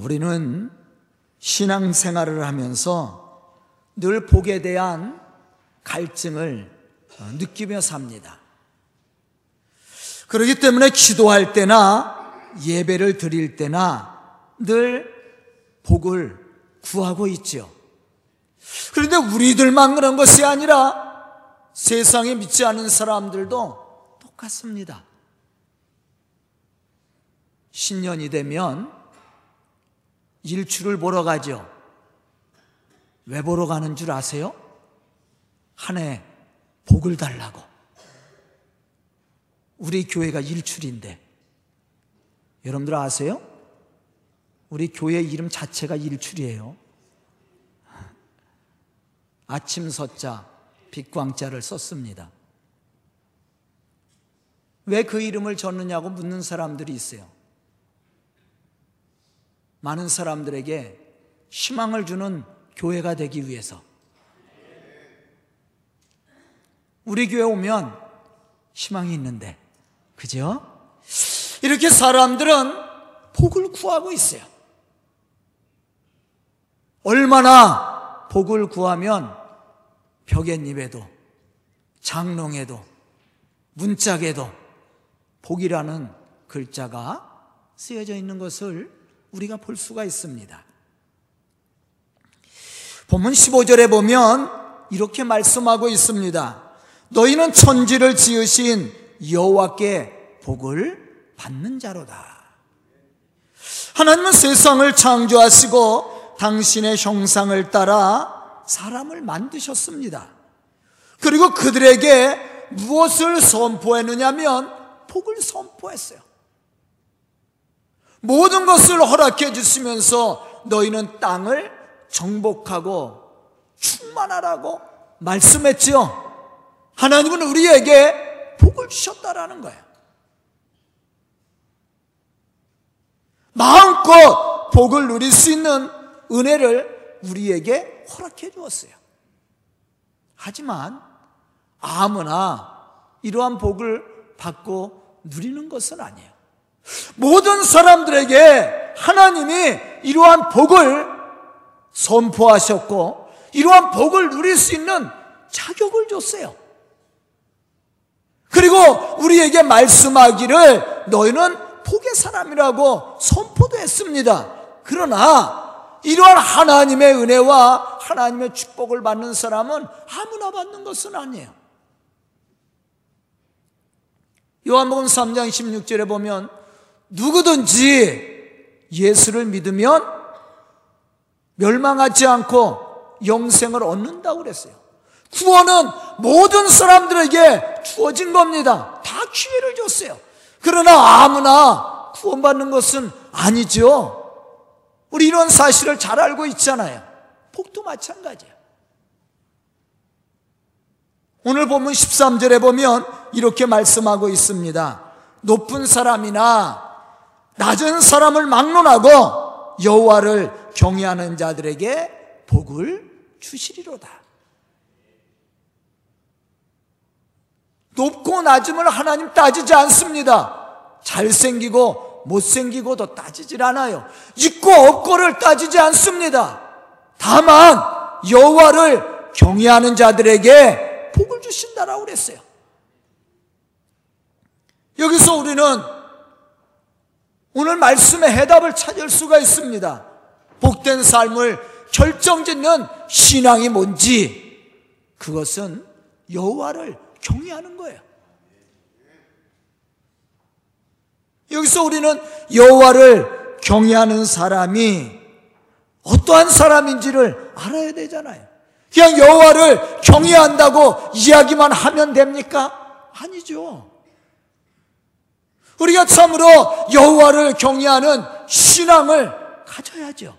우리는 신앙생활을 하면서 늘 복에 대한 갈증을 어, 느끼며 삽니다. 그렇기 때문에 기도할 때나 예배를 드릴 때나 늘 복을 구하고 있죠. 그런데 우리들만 그런 것이 아니라 세상에 믿지 않은 사람들도 똑같습니다. 신년이 되면 일출을 보러 가죠. 왜 보러 가는 줄 아세요? 한 해 복을 달라고. 우리 교회가 일출인데. 여러분들 아세요? 우리 교회 이름 자체가 일출이에요. 아침 서자, 빛광자를 썼습니다. 왜 그 이름을 줬느냐고 묻는 사람들이 있어요. 많은 사람들에게 희망을 주는 교회가 되기 위해서. 우리 교회 오면 희망이 있는데, 그죠? 이렇게 사람들은 복을 구하고 있어요. 얼마나 복을 구하면 벽엔잎에도 장롱에도 문짝에도 복이라는 글자가 쓰여져 있는 것을 우리가 볼 수가 있습니다. 본문 15절에 보면 이렇게 말씀하고 있습니다. 너희는 천지를 지으신 여호와께 복을 받는 자로다. 하나님은 세상을 창조하시고 당신의 형상을 따라 사람을 만드셨습니다. 그리고 그들에게 무엇을 선포했느냐면 복을 선포했어요. 모든 것을 허락해 주시면서 너희는 땅을 정복하고 충만하라고 말씀했지요. 하나님은 우리에게 복을 주셨다라는 거예요. 마음껏 복을 누릴 수 있는 은혜를 우리에게 허락해 주었어요. 하지만 아무나 이러한 복을 받고 누리는 것은 아니에요. 모든 사람들에게 하나님이 이러한 복을 선포하셨고 이러한 복을 누릴 수 있는 자격을 줬어요. 그리고 우리에게 말씀하기를 너희는 복의 사람이라고 선포도 했습니다. 그러나 이러한 하나님의 은혜와 하나님의 축복을 받는 사람은 아무나 받는 것은 아니에요. 요한복음 3장 16절에 보면 누구든지 예수를 믿으면 멸망하지 않고 영생을 얻는다고 그랬어요. 구원은 모든 사람들에게 주어진 겁니다. 다 기회를 줬어요. 그러나 아무나 구원받는 것은 아니죠. 우리 이런 사실을 잘 알고 있잖아요. 복도 마찬가지예요. 오늘 보면 13절에 보면 이렇게 말씀하고 있습니다. 높은 사람이나 낮은 사람을 막론하고 여호와를 경외하는 자들에게 복을 주시리로다. 높고 낮음을 하나님 따지지 않습니다. 잘생기고 못생기고도 따지질 않아요. 있고 없고를 따지지 않습니다. 다만 여호와를 경외하는 자들에게 복을 주신다라고 그랬어요. 여기서 우리는 오늘 말씀의 해답을 찾을 수가 있습니다. 복된 삶을 결정짓는 신앙이 뭔지 그것은 여호와를 경외하는 거예요. 여기서 우리는 여호와를 경외하는 사람이 어떠한 사람인지를 알아야 되잖아요. 그냥 여호와를 경외한다고 이야기만 하면 됩니까? 아니죠. 우리가 참으로 여호와를 경외하는 신앙을 가져야죠.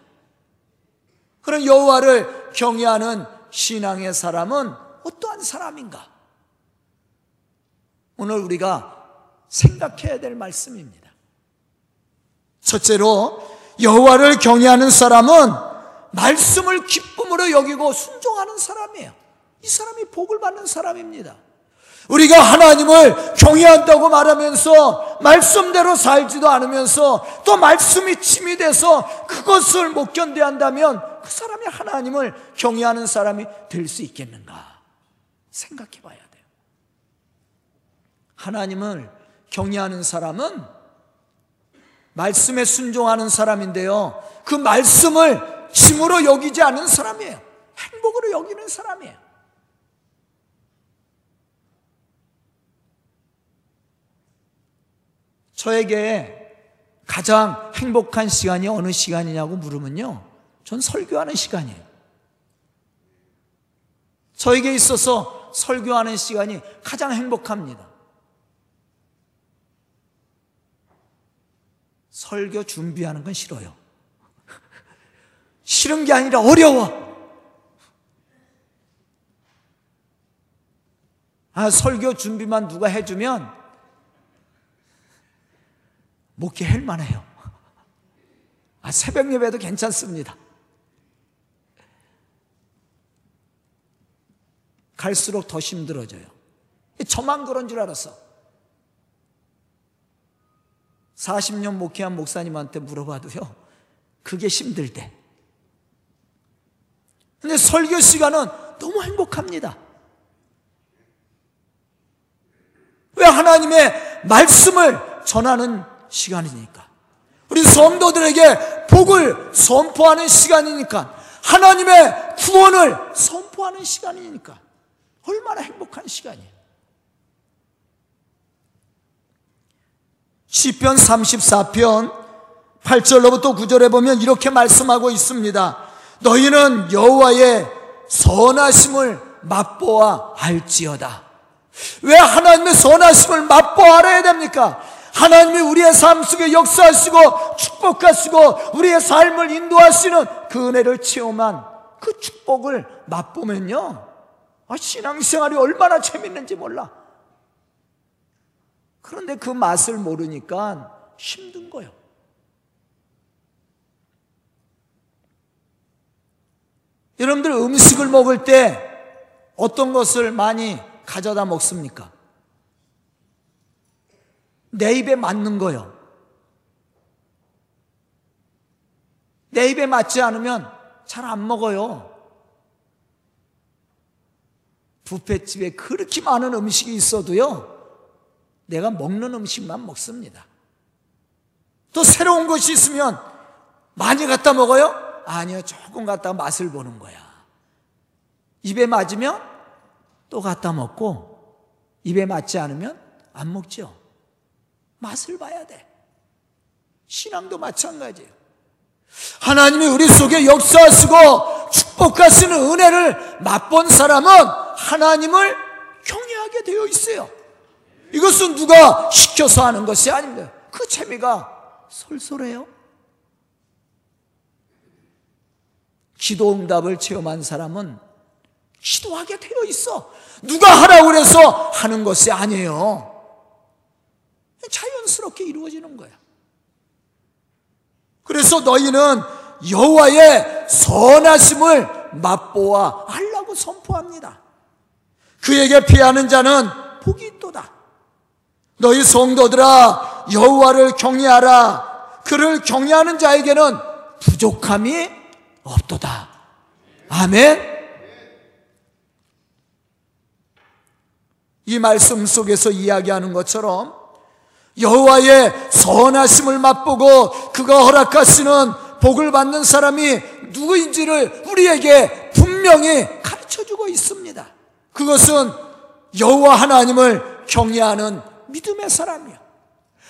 그런 여호와를 경외하는 신앙의 사람은 어떠한 사람인가? 오늘 우리가 생각해야 될 말씀입니다. 첫째로 여호와를 경외하는 사람은 말씀을 기쁨으로 여기고 순종하는 사람이에요. 이 사람이 복을 받는 사람입니다. 우리가 하나님을 경외한다고 말하면서 말씀대로 살지도 않으면서 또 말씀이 침이 돼서 그것을 못 견뎌한다면 그 사람이 하나님을 경외하는 사람이 될 수 있겠는가 생각해 봐야 돼요. 하나님을 경외하는 사람은 말씀에 순종하는 사람인데요. 그 말씀을 짐으로 여기지 않은 사람이에요. 행복으로 여기는 사람이에요. 저에게 가장 행복한 시간이 어느 시간이냐고 물으면요. 전 설교하는 시간이에요. 저에게 있어서 설교하는 시간이 가장 행복합니다. 설교 준비하는 건 싫어요. 싫은 게 아니라 어려워. 아, 설교 준비만 누가 해주면 목회 할 만해요. 아, 새벽 예배도 괜찮습니다. 갈수록 더 힘들어져요. 저만 그런 줄 알았어. 40년 목회한 목사님한테 물어봐도요, 그게 힘들대. 근데 설교 시간은 너무 행복합니다. 왜 하나님의 말씀을 전하는 시간이니까. 우리 성도들에게 복을 선포하는 시간이니까. 하나님의 구원을 선포하는 시간이니까. 얼마나 행복한 시간이에요. 시편 34편 8절로부터 9절에 보면 이렇게 말씀하고 있습니다. 너희는 여호와의 선하심을 맛보아 알지어다. 왜 하나님의 선하심을 맛보아 알아야 됩니까? 하나님이 우리의 삶 속에 역사하시고 축복하시고 우리의 삶을 인도하시는 그 은혜를 체험한 그 축복을 맛보면요. 아, 신앙생활이 얼마나 재밌는지 몰라. 그런데 그 맛을 모르니까 힘든 거예요. 여러분들 음식을 먹을 때 어떤 것을 많이 가져다 먹습니까? 내 입에 맞는 거요. 내 입에 맞지 않으면 잘 안 먹어요. 부페집에 그렇게 많은 음식이 있어도요, 내가 먹는 음식만 먹습니다. 또 새로운 것이 있으면 많이 갖다 먹어요? 아니요, 조금 갖다 맛을 보는 거야. 입에 맞으면 또 갖다 먹고, 입에 맞지 않으면 안 먹죠. 맛을 봐야 돼. 신앙도 마찬가지예요. 하나님이 우리 속에 역사하시고 축복하시는 은혜를 맛본 사람은 하나님을 경외하게 되어 있어요. 이것은 누가 시켜서 하는 것이 아닙니다. 그 재미가 솔솔해요. 기도 응답을 체험한 사람은 기도하게 되어 있어. 누가 하라고 그래서 하는 것이 아니에요. 자연스럽게 이루어지는 거야. 그래서 너희는 여호와의 선하심을 맛보아 하려고 선포합니다. 그에게 피하는 자는 복이 있도다. 너희 성도들아 여호와를 경외하라. 그를 경외하는 자에게는 부족함이 없도다. 아멘. 이 말씀 속에서 이야기하는 것처럼 여호와의 선하심을 맛보고 그가 허락하시는 복을 받는 사람이 누구인지를 우리에게 분명히 가르쳐 주고 있습니다. 그것은 여호와 하나님을 경외하는 믿음의 사람이요.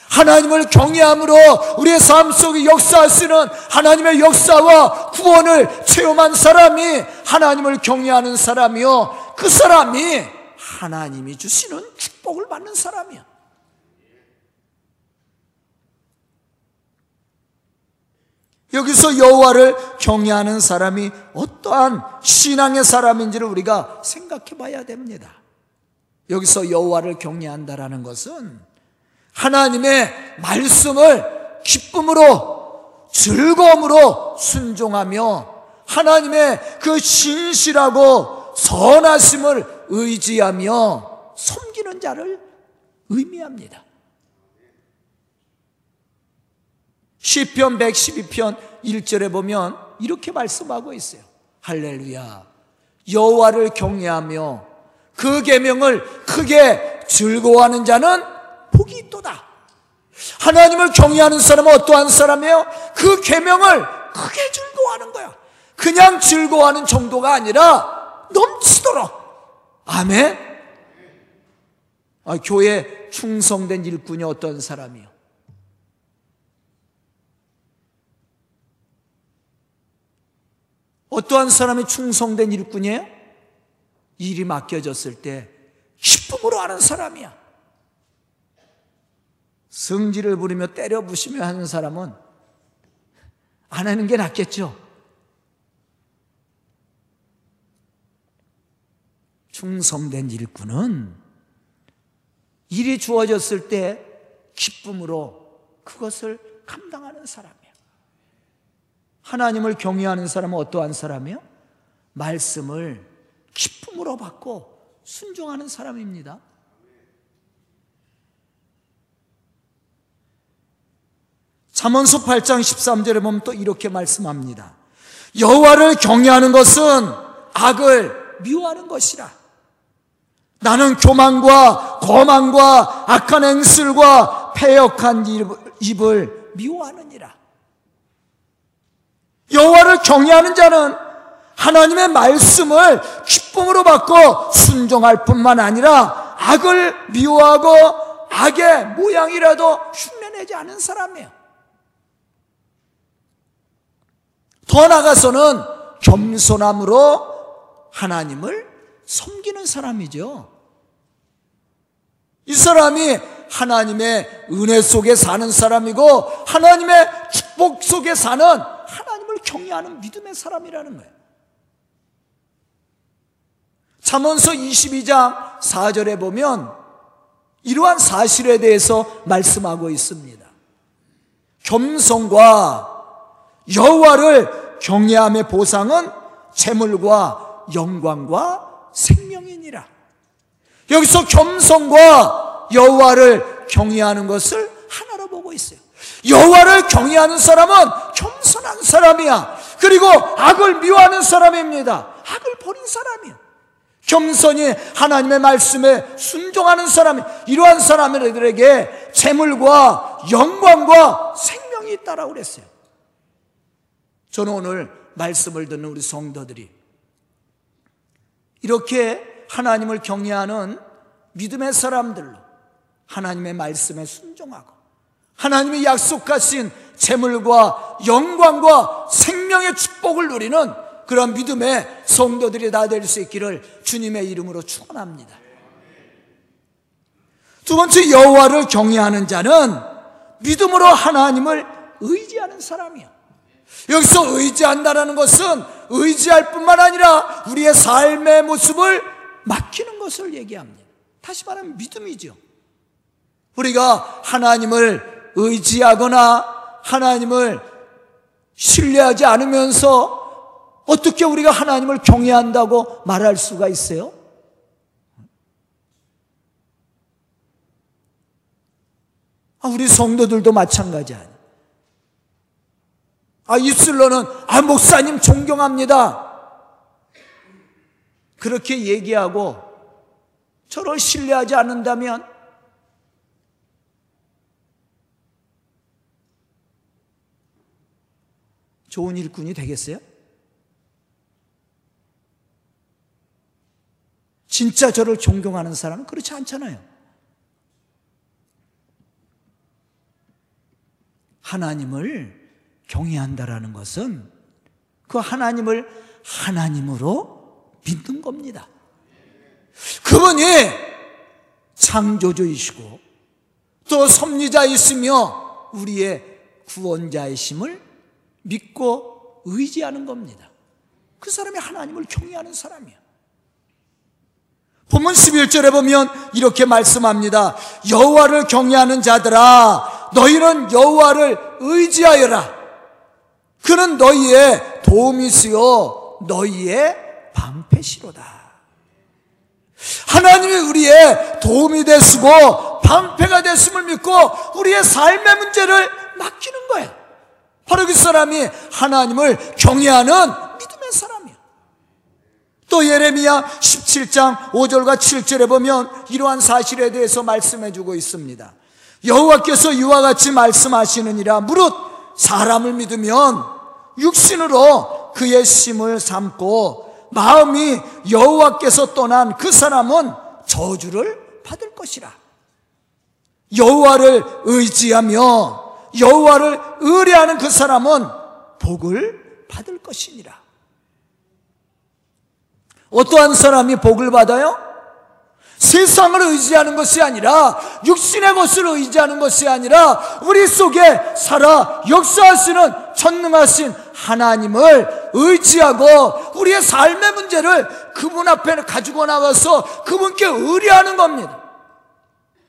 하나님을 경외함으로 우리의 삶 속에 역사하시는 하나님의 역사와 구원을 체험한 사람이 하나님을 경외하는 사람이요. 그 사람이 하나님이 주시는 축복을 받는 사람이요. 여기서 여호와를 경외하는 사람이 어떠한 신앙의 사람인지를 우리가 생각해 봐야 됩니다. 여기서 여호와를 경외한다라는 것은 하나님의 말씀을 기쁨으로 즐거움으로 순종하며 하나님의 그 신실하고 선하심을 의지하며 섬기는 자를 의미합니다. 시편 112편 1절에 보면 이렇게 말씀하고 있어요. 할렐루야. 여호와를 경외하며 그 계명을 크게 즐거워하는 자는 복이 있도다. 하나님을 경외하는 사람은 어떠한 사람이에요? 그 계명을 크게 즐거워하는 거야. 그냥 즐거워하는 정도가 아니라 넘치도록. 아멘. 아, 교회 충성된 일꾼이 어떤 사람이요? 어떠한 사람이 충성된 일꾼이에요? 일이 맡겨졌을 때 기쁨으로 하는 사람이야. 성질을 부리며 때려 부시며 하는 사람은 안 하는 게 낫겠죠. 충성된 일꾼은 일이 주어졌을 때 기쁨으로 그것을 감당하는 사람이야. 하나님을 경외하는 사람은 어떠한 사람이요? 말씀을 기쁨으로 받고 순종하는 사람입니다. 잠언서 8장 13절에 보면 또 이렇게 말씀합니다. 여호와를 경외하는 것은 악을 미워하는 것이라. 나는 교만과 거만과 악한 행실과 패역한 입을 미워하느니라. 여호와를 경외하는 자는 하나님의 말씀을 기쁨으로 받고 순종할 뿐만 아니라 악을 미워하고 악의 모양이라도 흉내내지 않은 사람이에요. 더 나아가서는 겸손함으로 하나님을 섬기는 사람이죠. 이 사람이 하나님의 은혜 속에 사는 사람이고 하나님의 축복 속에 사는 경외하는 믿음의 사람이라는 거예요. 잠언서 22장 4절에 보면 이러한 사실에 대해서 말씀하고 있습니다. 겸손과 여호와를 경외함의 보상은 재물과 영광과 생명이니라. 여기서 겸손과 여호와를 경외하는 것을 하나로 보고 있어요. 여호와를 경외하는 사람은 겸손한 사람이야. 그리고 악을 미워하는 사람입니다. 악을 버린 사람이야. 겸손히 하나님의 말씀에 순종하는 사람, 이러한 사람들에게 재물과 영광과 생명이 있다라고 그랬어요. 저는 오늘 말씀을 듣는 우리 성도들이 이렇게 하나님을 경외하는 믿음의 사람들로 하나님의 말씀에 순종하고 하나님의 약속하신 재물과 영광과 생명의 축복을 누리는 그런 믿음의 성도들이 다 될 수 있기를 주님의 이름으로 축원합니다. 두 번째 여호와를 경외하는 자는 믿음으로 하나님을 의지하는 사람이야. 여기서 의지한다라는 것은 의지할 뿐만 아니라 우리의 삶의 모습을 맡기는 것을 얘기합니다. 다시 말하면 믿음이죠. 우리가 하나님을 의지하거나 하나님을 신뢰하지 않으면서 어떻게 우리가 하나님을 경외한다고 말할 수가 있어요? 아, 우리 성도들도 마찬가지 아니에요. 아, 입술로는, 아, 목사님 존경합니다. 그렇게 얘기하고 저를 신뢰하지 않는다면 좋은 일꾼이 되겠어요? 진짜 저를 존경하는 사람은 그렇지 않잖아요. 하나님을 경외한다라는 것은 그 하나님을 하나님으로 믿는 겁니다. 그분이 창조주이시고 또 섭리자이시며 우리의 구원자이심을 믿고 의지하는 겁니다. 그 사람이 하나님을 경외하는 사람이야. 본문 11절에 보면 이렇게 말씀합니다. 여호와를 경외하는 자들아 너희는 여호와를 의지하여라. 그는 너희의 도움이시요 너희의 방패시로다. 하나님이 우리의 도움이 되시고 방패가 됐음을 믿고 우리의 삶의 문제를 맡기는 거예요. 바로 그 사람이 하나님을 경외하는 믿음의 사람이에요. 또 예레미야 17장 5절과 7절에 보면 이러한 사실에 대해서 말씀해 주고 있습니다. 여호와께서 이와 같이 말씀하시느니라 무릇 사람을 믿으면 육신으로 그의 심을 삼고 마음이 여호와께서 떠난 그 사람은 저주를 받을 것이라. 여호와를 의지하며 여호와를 의뢰하는 그 사람은 복을 받을 것이니라. 어떠한 사람이 복을 받아요? 세상을 의지하는 것이 아니라 육신의 것을 의지하는 것이 아니라 우리 속에 살아 역사하시는 전능하신 하나님을 의지하고 우리의 삶의 문제를 그분 앞에 가지고 나가서 그분께 의뢰하는 겁니다.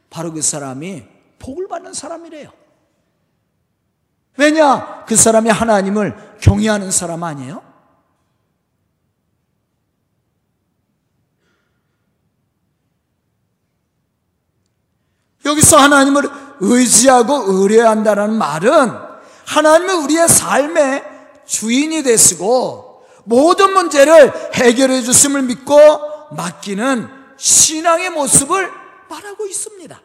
바로 그 사람이 복을 받는 사람이래요. 왜냐? 그 사람이 하나님을 경외하는 사람 아니에요? 여기서 하나님을 의지하고 의뢰한다는 말은 하나님은 우리의 삶의 주인이 되시고 모든 문제를 해결해 주심을 믿고 맡기는 신앙의 모습을 말하고 있습니다.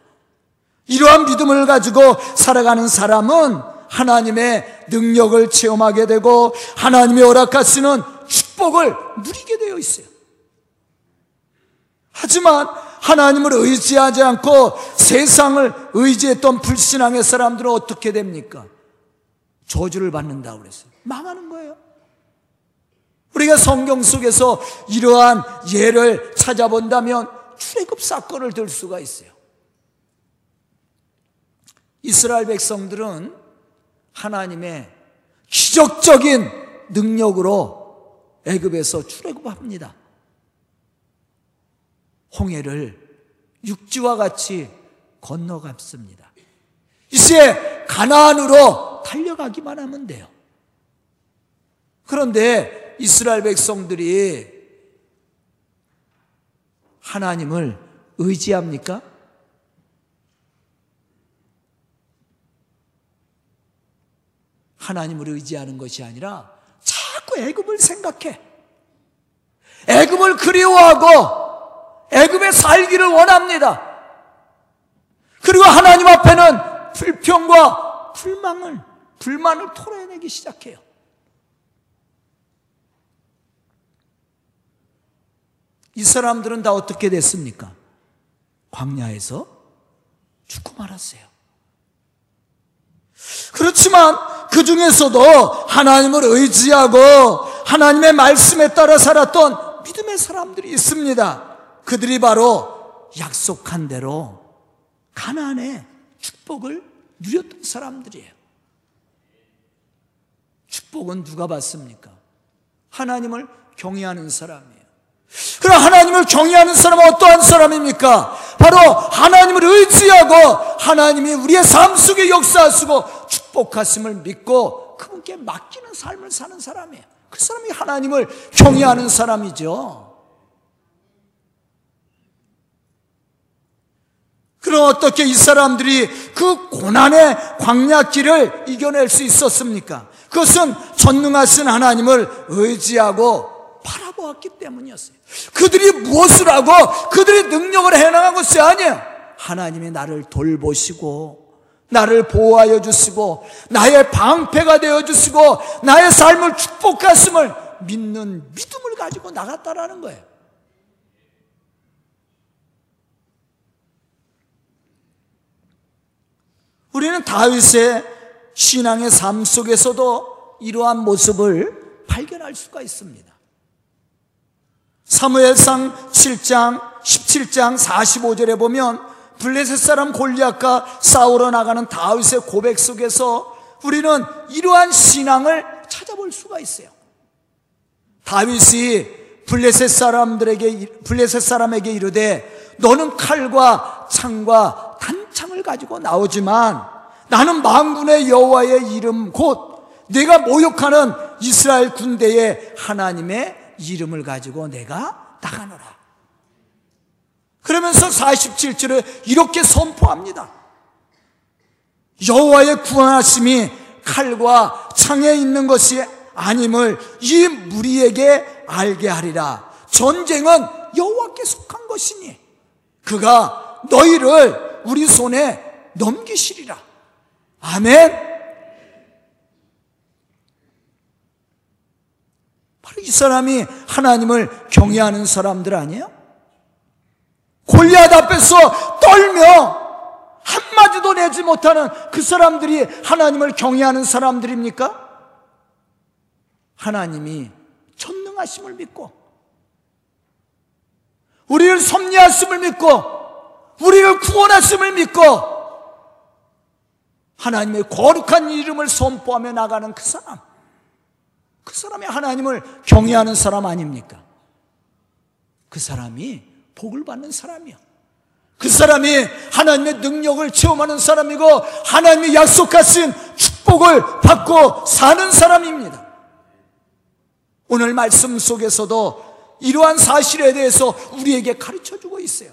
이러한 믿음을 가지고 살아가는 사람은 하나님의 능력을 체험하게 되고 하나님의 허락하시는 축복을 누리게 되어 있어요. 하지만 하나님을 의지하지 않고 세상을 의지했던 불신앙의 사람들은 어떻게 됩니까? 저주를 받는다고 그랬어요. 망하는 거예요. 우리가 성경 속에서 이러한 예를 찾아본다면 출애굽 사건을 들 수가 있어요. 이스라엘 백성들은 하나님의 기적적인 능력으로 애굽에서 출애굽합니다. 홍해를 육지와 같이 건너갔습니다. 이제 가나안으로 달려가기만 하면 돼요. 그런데 이스라엘 백성들이 하나님을 의지합니까? 하나님을 의지하는 것이 아니라 자꾸 애굽을 생각해. 애굽을 그리워하고 애굽에 살기를 원합니다. 그리고 하나님 앞에는 불평과 불망을 불만을 토로내기 시작해요. 이 사람들은 다 어떻게 됐습니까? 광야에서 죽고 말았어요. 그렇지만 그 중에서도 하나님을 의지하고 하나님의 말씀에 따라 살았던 믿음의 사람들이 있습니다. 그들이 바로 약속한 대로 가나안의 축복을 누렸던 사람들이에요. 축복은 누가 받습니까? 하나님을 경외하는 사람이에요. 그럼 하나님을 경외하는 사람은 어떠한 사람입니까? 바로 하나님을 의지하고 하나님이 우리의 삶 속에 역사하시고 축복하심을 믿고 그분께 맡기는 삶을 사는 사람이에요. 그 사람이 하나님을 경외하는 사람이죠. 그럼 어떻게 이 사람들이 그 고난의 광야길을 이겨낼 수 있었습니까? 그것은 전능하신 하나님을 의지하고 바라보았기 때문이었어요. 그들이 무엇을 하고 그들이 능력을 해나간 것이 아니에요. 하나님이 나를 돌보시고 나를 보호하여 주시고 나의 방패가 되어 주시고 나의 삶을 축복하심을 믿는 믿음을 가지고 나갔다라는 거예요. 우리는 다윗의 신앙의 삶 속에서도 이러한 모습을 발견할 수가 있습니다. 사무엘상 7장 17장 45절에 보면 블레셋 사람 골리앗과 싸우러 나가는 다윗의 고백 속에서 우리는 이러한 신앙을 찾아볼 수가 있어요. 다윗이 블레셋 사람들에게 블레셋 사람에게 이르되 너는 칼과 창과 단창을 가지고 나오지만 나는 망군의 여호와의 이름 곧 내가 모욕하는 이스라엘 군대의 하나님의 이름을 가지고 내가 나가노라. 그러면서 47절에 이렇게 선포합니다. 여호와의 구원하심이 칼과 창에 있는 것이 아님을 이 무리에게 알게 하리라. 전쟁은 여호와께 속한 것이니 그가 너희를 우리 손에 넘기시리라. 아멘. 바로 이 사람이 하나님을 경외하는 사람들 아니에요? 골리앗 앞에서 떨며 한마디도 내지 못하는 그 사람들이 하나님을 경외하는 사람들입니까? 하나님이 전능하심을 믿고 우리를 섭리하심을 믿고 우리를 구원하심을 믿고 하나님의 거룩한 이름을 선포하며 나가는 그 사람 그 사람이 하나님을 경외하는 사람 아닙니까? 그 사람이 복을 받는 사람이요. 그 사람이 하나님의 능력을 체험하는 사람이고 하나님이 약속하신 축복을 받고 사는 사람입니다. 오늘 말씀 속에서도 이러한 사실에 대해서 우리에게 가르쳐 주고 있어요.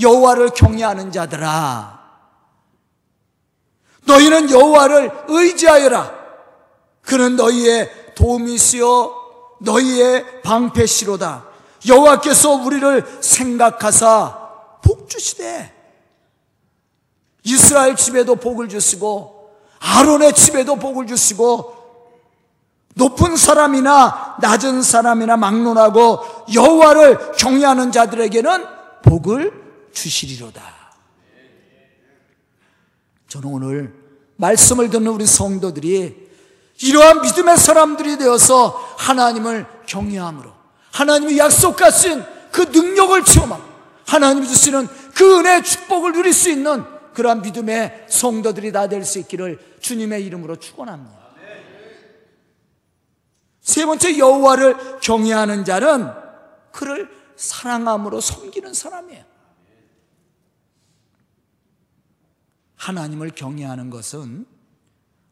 여호와를 경외하는 자들아 너희는 여호와를 의지하여라. 그는 너희의 도움이시여 너희의 방패시로다. 여호와께서 우리를 생각하사 복 주시되 이스라엘 집에도 복을 주시고 아론의 집에도 복을 주시고 높은 사람이나 낮은 사람이나 막론하고 여호와를 경외하는 자들에게는 복을 주시리로다. 저는 오늘 말씀을 듣는 우리 성도들이 이러한 믿음의 사람들이 되어서 하나님을 경외함으로 하나님이 약속하신 그 능력을 체험하고 하나님이 주시는 그 은혜의 축복을 누릴 수 있는 그러한 믿음의 성도들이 다 될 수 있기를 주님의 이름으로 축원합니다. 세 번째 여호와를 경외하는 자는 그를 사랑함으로 섬기는 사람이에요. 하나님을 경외하는 것은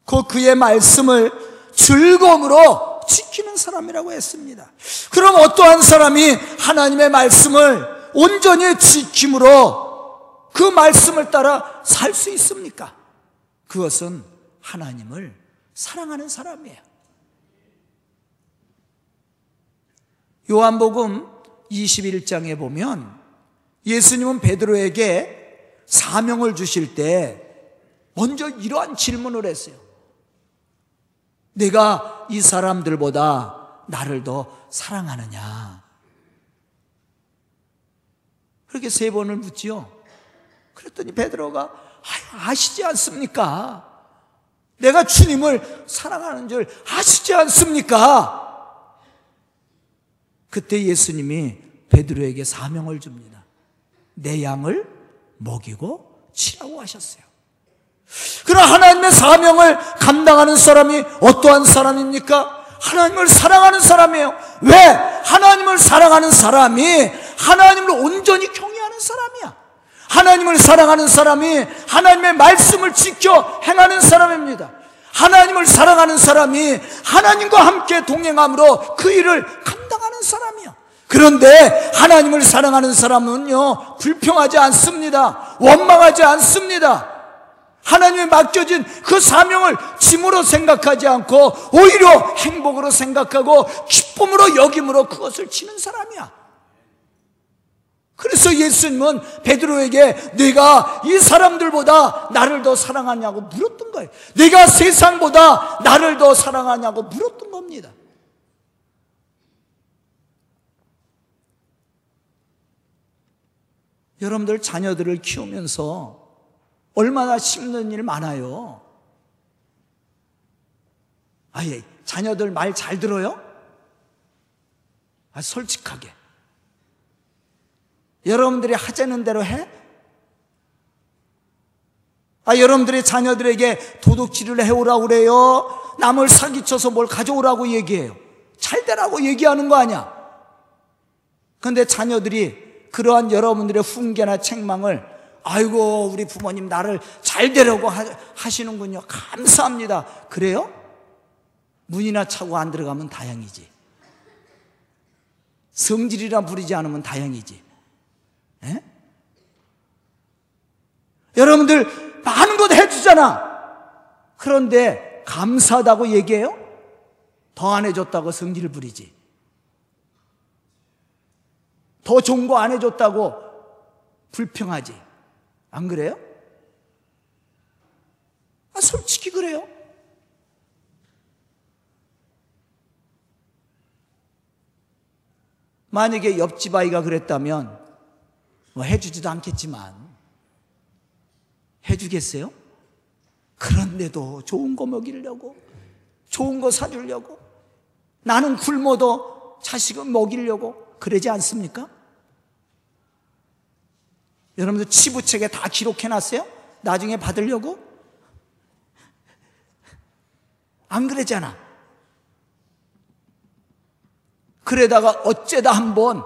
그 그의 말씀을 즐거움으로 지키는 사람이라고 했습니다. 그럼 어떠한 사람이 하나님의 말씀을 온전히 지킴으로 그 말씀을 따라 살 수 있습니까? 그것은 하나님을 사랑하는 사람이에요. 요한복음 21장에 보면 예수님은 베드로에게 사명을 주실 때 먼저 이러한 질문을 했어요. 내가 이 사람들보다 나를 더 사랑하느냐? 그렇게 세 번을 묻지요. 그랬더니 베드로가 아시지 않습니까? 내가 주님을 사랑하는 줄 아시지 않습니까? 그때 예수님이 베드로에게 사명을 줍니다. 내 양을 먹이고 치라고 하셨어요. 그러나 하나님의 사명을 감당하는 사람이 어떠한 사람입니까? 하나님을 사랑하는 사람이에요. 왜? 하나님을 사랑하는 사람이 하나님을 온전히 경외하는 사람이야. 하나님을 사랑하는 사람이 하나님의 말씀을 지켜 행하는 사람입니다. 하나님을 사랑하는 사람이 하나님과 함께 동행함으로 그 일을 감당하는 사람이야. 그런데 하나님을 사랑하는 사람은요, 불평하지 않습니다. 원망하지 않습니다. 하나님의 맡겨진 그 사명을 짐으로 생각하지 않고 오히려 행복으로 생각하고 기쁨으로 여김으로 그것을 치는 사람이야. 그래서 예수님은 베드로에게 네가 이 사람들보다 나를 더 사랑하냐고 물었던 거예요. 네가 세상보다 나를 더 사랑하냐고 물었던 겁니다. 여러분들 자녀들을 키우면서 얼마나 심는 일 많아요. 아예 자녀들 말 잘 들어요? 아, 솔직하게. 여러분들이 하자는 대로 해? 아, 여러분들의 자녀들에게 도둑질을 해오라고 그래요? 남을 사기쳐서 뭘 가져오라고 얘기해요. 잘 되라고 얘기하는 거 아니야? 근데 자녀들이 그러한 여러분들의 훈계나 책망을 아이고, 우리 부모님 나를 잘 되려고 하시는군요. 감사합니다. 그래요? 문이나 차고 안 들어가면 다행이지. 성질이라 부리지 않으면 다행이지. 에? 여러분들 많은 것 해주잖아. 그런데 감사하다고 얘기해요? 더 안 해줬다고 성질을 부리지. 더 좋은 거 안 해줬다고 불평하지. 안 그래요? 아, 솔직히 그래요. 만약에 옆집 아이가 그랬다면 뭐 해주지도 않겠지만 해주겠어요? 그런데도 좋은 거 먹이려고 좋은 거 사주려고 나는 굶어도 자식은 먹이려고 그러지 않습니까? 여러분들 치부책에 다 기록해 놨어요? 나중에 받으려고? 안 그러잖아. 그러다가 어째다 한번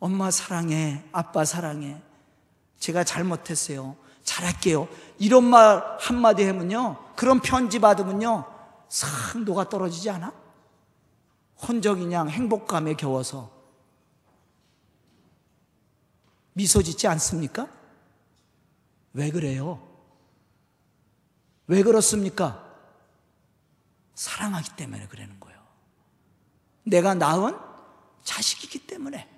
엄마 사랑해, 아빠 사랑해. 제가 잘못했어요. 잘할게요. 이런 말 한마디 하면요. 그런 편지 받으면요. 싹 녹아 떨어지지 않아? 혼적이냥 행복감에 겨워서 미소 짓지 않습니까? 왜 그래요? 왜 그렇습니까? 사랑하기 때문에 그러는 거예요. 내가 낳은 자식이기 때문에.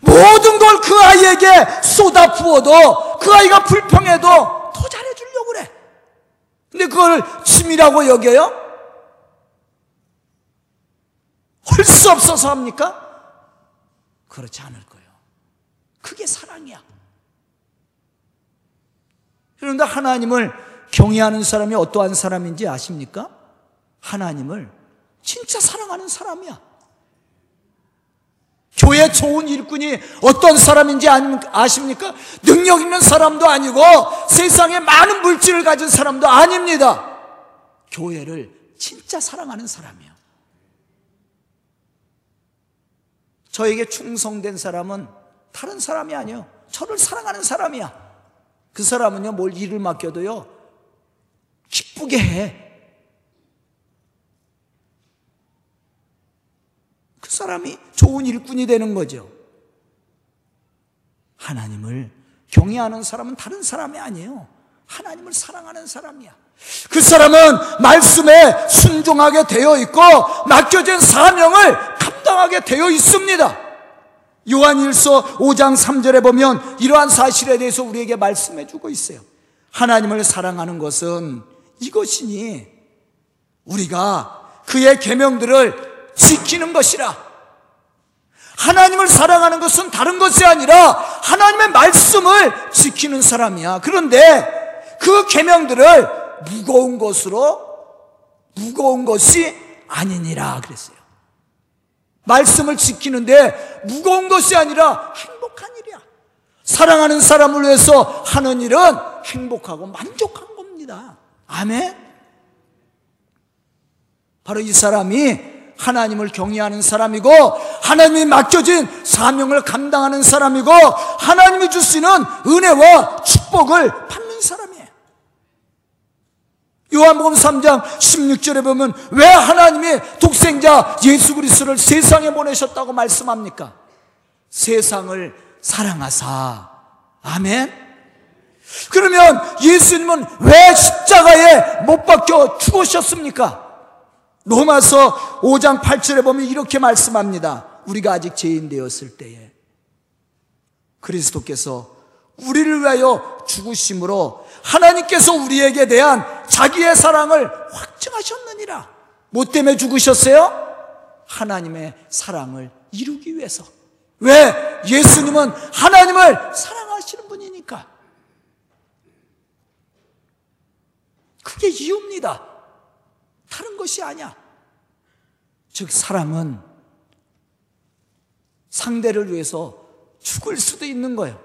모든 걸 그 아이에게 쏟아 부어도 그 아이가 불평해도 더 잘해주려고 그래. 근데 그걸 짐이라고 여겨요? 할 수 없어서 합니까? 그렇지 않을 거예요. 그게 사랑이야. 그런데 하나님을 경외하는 사람이 어떠한 사람인지 아십니까? 하나님을 진짜 사랑하는 사람이야. 교회 좋은 일꾼이 어떤 사람인지 아십니까? 능력 있는 사람도 아니고 세상에 많은 물질을 가진 사람도 아닙니다. 교회를 진짜 사랑하는 사람이에요. 저에게 충성된 사람은 다른 사람이 아니에요. 저를 사랑하는 사람이야. 그 사람은요, 뭘 일을 맡겨도요, 기쁘게 해. 그 사람이 좋은 일꾼이 되는 거죠. 하나님을 경외하는 사람은 다른 사람이 아니에요. 하나님을 사랑하는 사람이야. 그 사람은 말씀에 순종하게 되어 있고 맡겨진 사명을 감당하게 되어 있습니다. 요한일서 5장 3절에 보면 이러한 사실에 대해서 우리에게 말씀해 주고 있어요. 하나님을 사랑하는 것은 이것이니 우리가 그의 계명들을 지키는 것이라. 하나님을 사랑하는 것은 다른 것이 아니라 하나님의 말씀을 지키는 사람이야. 그런데 그 계명들을 무거운 것으로 무거운 것이 아니니라 그랬어요. 말씀을 지키는데 무거운 것이 아니라 행복한 일이야. 사랑하는 사람을 위해서 하는 일은 행복하고 만족한 겁니다. 아멘? 바로 이 사람이 하나님을 경외하는 사람이고 하나님이 맡겨진 사명을 감당하는 사람이고 하나님이 주시는 은혜와 축복을 받는. 요한복음 3장 16절에 보면 왜 하나님이 독생자 예수 그리스도를 세상에 보내셨다고 말씀합니까? 세상을 사랑하사. 아멘. 그러면 예수님은 왜 십자가에 못 박혀 죽으셨습니까? 로마서 5장 8절에 보면 이렇게 말씀합니다. 우리가 아직 죄인 되었을 때에 그리스도께서 우리를 위하여 죽으심으로 하나님께서 우리에게 대한 자기의 사랑을 확증하셨느니라. 뭐 때문에 죽으셨어요? 하나님의 사랑을 이루기 위해서. 왜? 예수님은 하나님을 사랑하시는 분이니까. 그게 이유입니다. 다른 것이 아니야. 즉, 사랑은 상대를 위해서 죽을 수도 있는 거예요.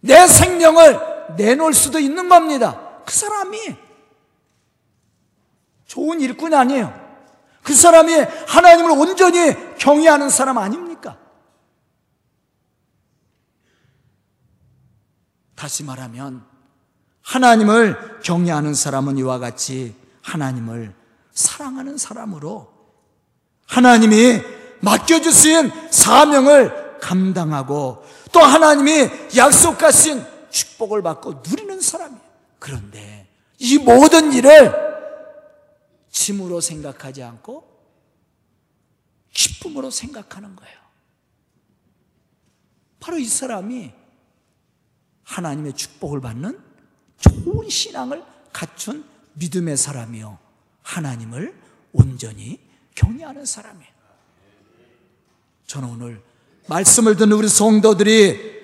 내 생명을 내놓을 수도 있는 겁니다. 그 사람이 좋은 일꾼이 아니에요. 그 사람이 하나님을 온전히 경외하는 사람 아닙니까? 다시 말하면 하나님을 경외하는 사람은 이와 같이 하나님을 사랑하는 사람으로 하나님이 맡겨주신 사명을 감당하고 또 하나님이 약속하신 축복을 받고 누리는 사람이에요. 그런데 이 모든 일을 짐으로 생각하지 않고 기쁨으로 생각하는 거예요. 바로 이 사람이 하나님의 축복을 받는 좋은 신앙을 갖춘 믿음의 사람이요. 하나님을 온전히 경외하는 사람이에요. 저는 오늘 말씀을 듣는 우리 성도들이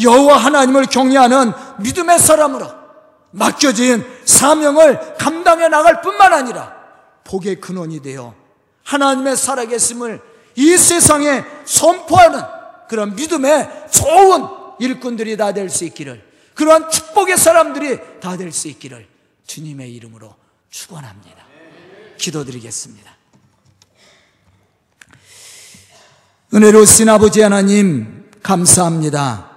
여호와 하나님을 경외하는 믿음의 사람으로 맡겨진 사명을 감당해 나갈 뿐만 아니라 복의 근원이 되어 하나님의 살아계심을 이 세상에 선포하는 그런 믿음의 좋은 일꾼들이 다 될 수 있기를 그러한 축복의 사람들이 다 될 수 있기를 주님의 이름으로 축원합니다. 기도드리겠습니다. 은혜로우신 아버지 하나님 감사합니다.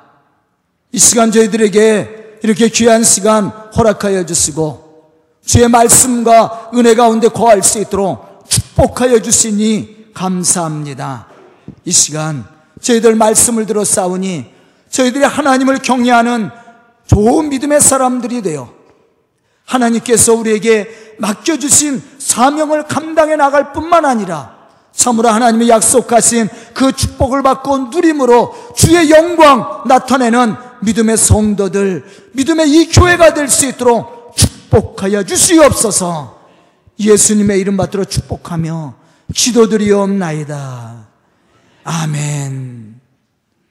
이 시간 저희들에게 이렇게 귀한 시간 허락하여 주시고 주의 말씀과 은혜 가운데 거할 수 있도록 축복하여 주시니 감사합니다. 이 시간 저희들 말씀을 들어 싸우니 저희들이 하나님을 경외하는 좋은 믿음의 사람들이 되어 하나님께서 우리에게 맡겨주신 사명을 감당해 나갈 뿐만 아니라 참으로 하나님의 약속하신 그 축복을 받고 누림으로 주의 영광 나타내는 믿음의 성도들, 믿음의 이 교회가 될 수 있도록 축복하여 주시옵소서 예수님의 이름 받들어 축복하며 기도드리옵나이다. 아멘.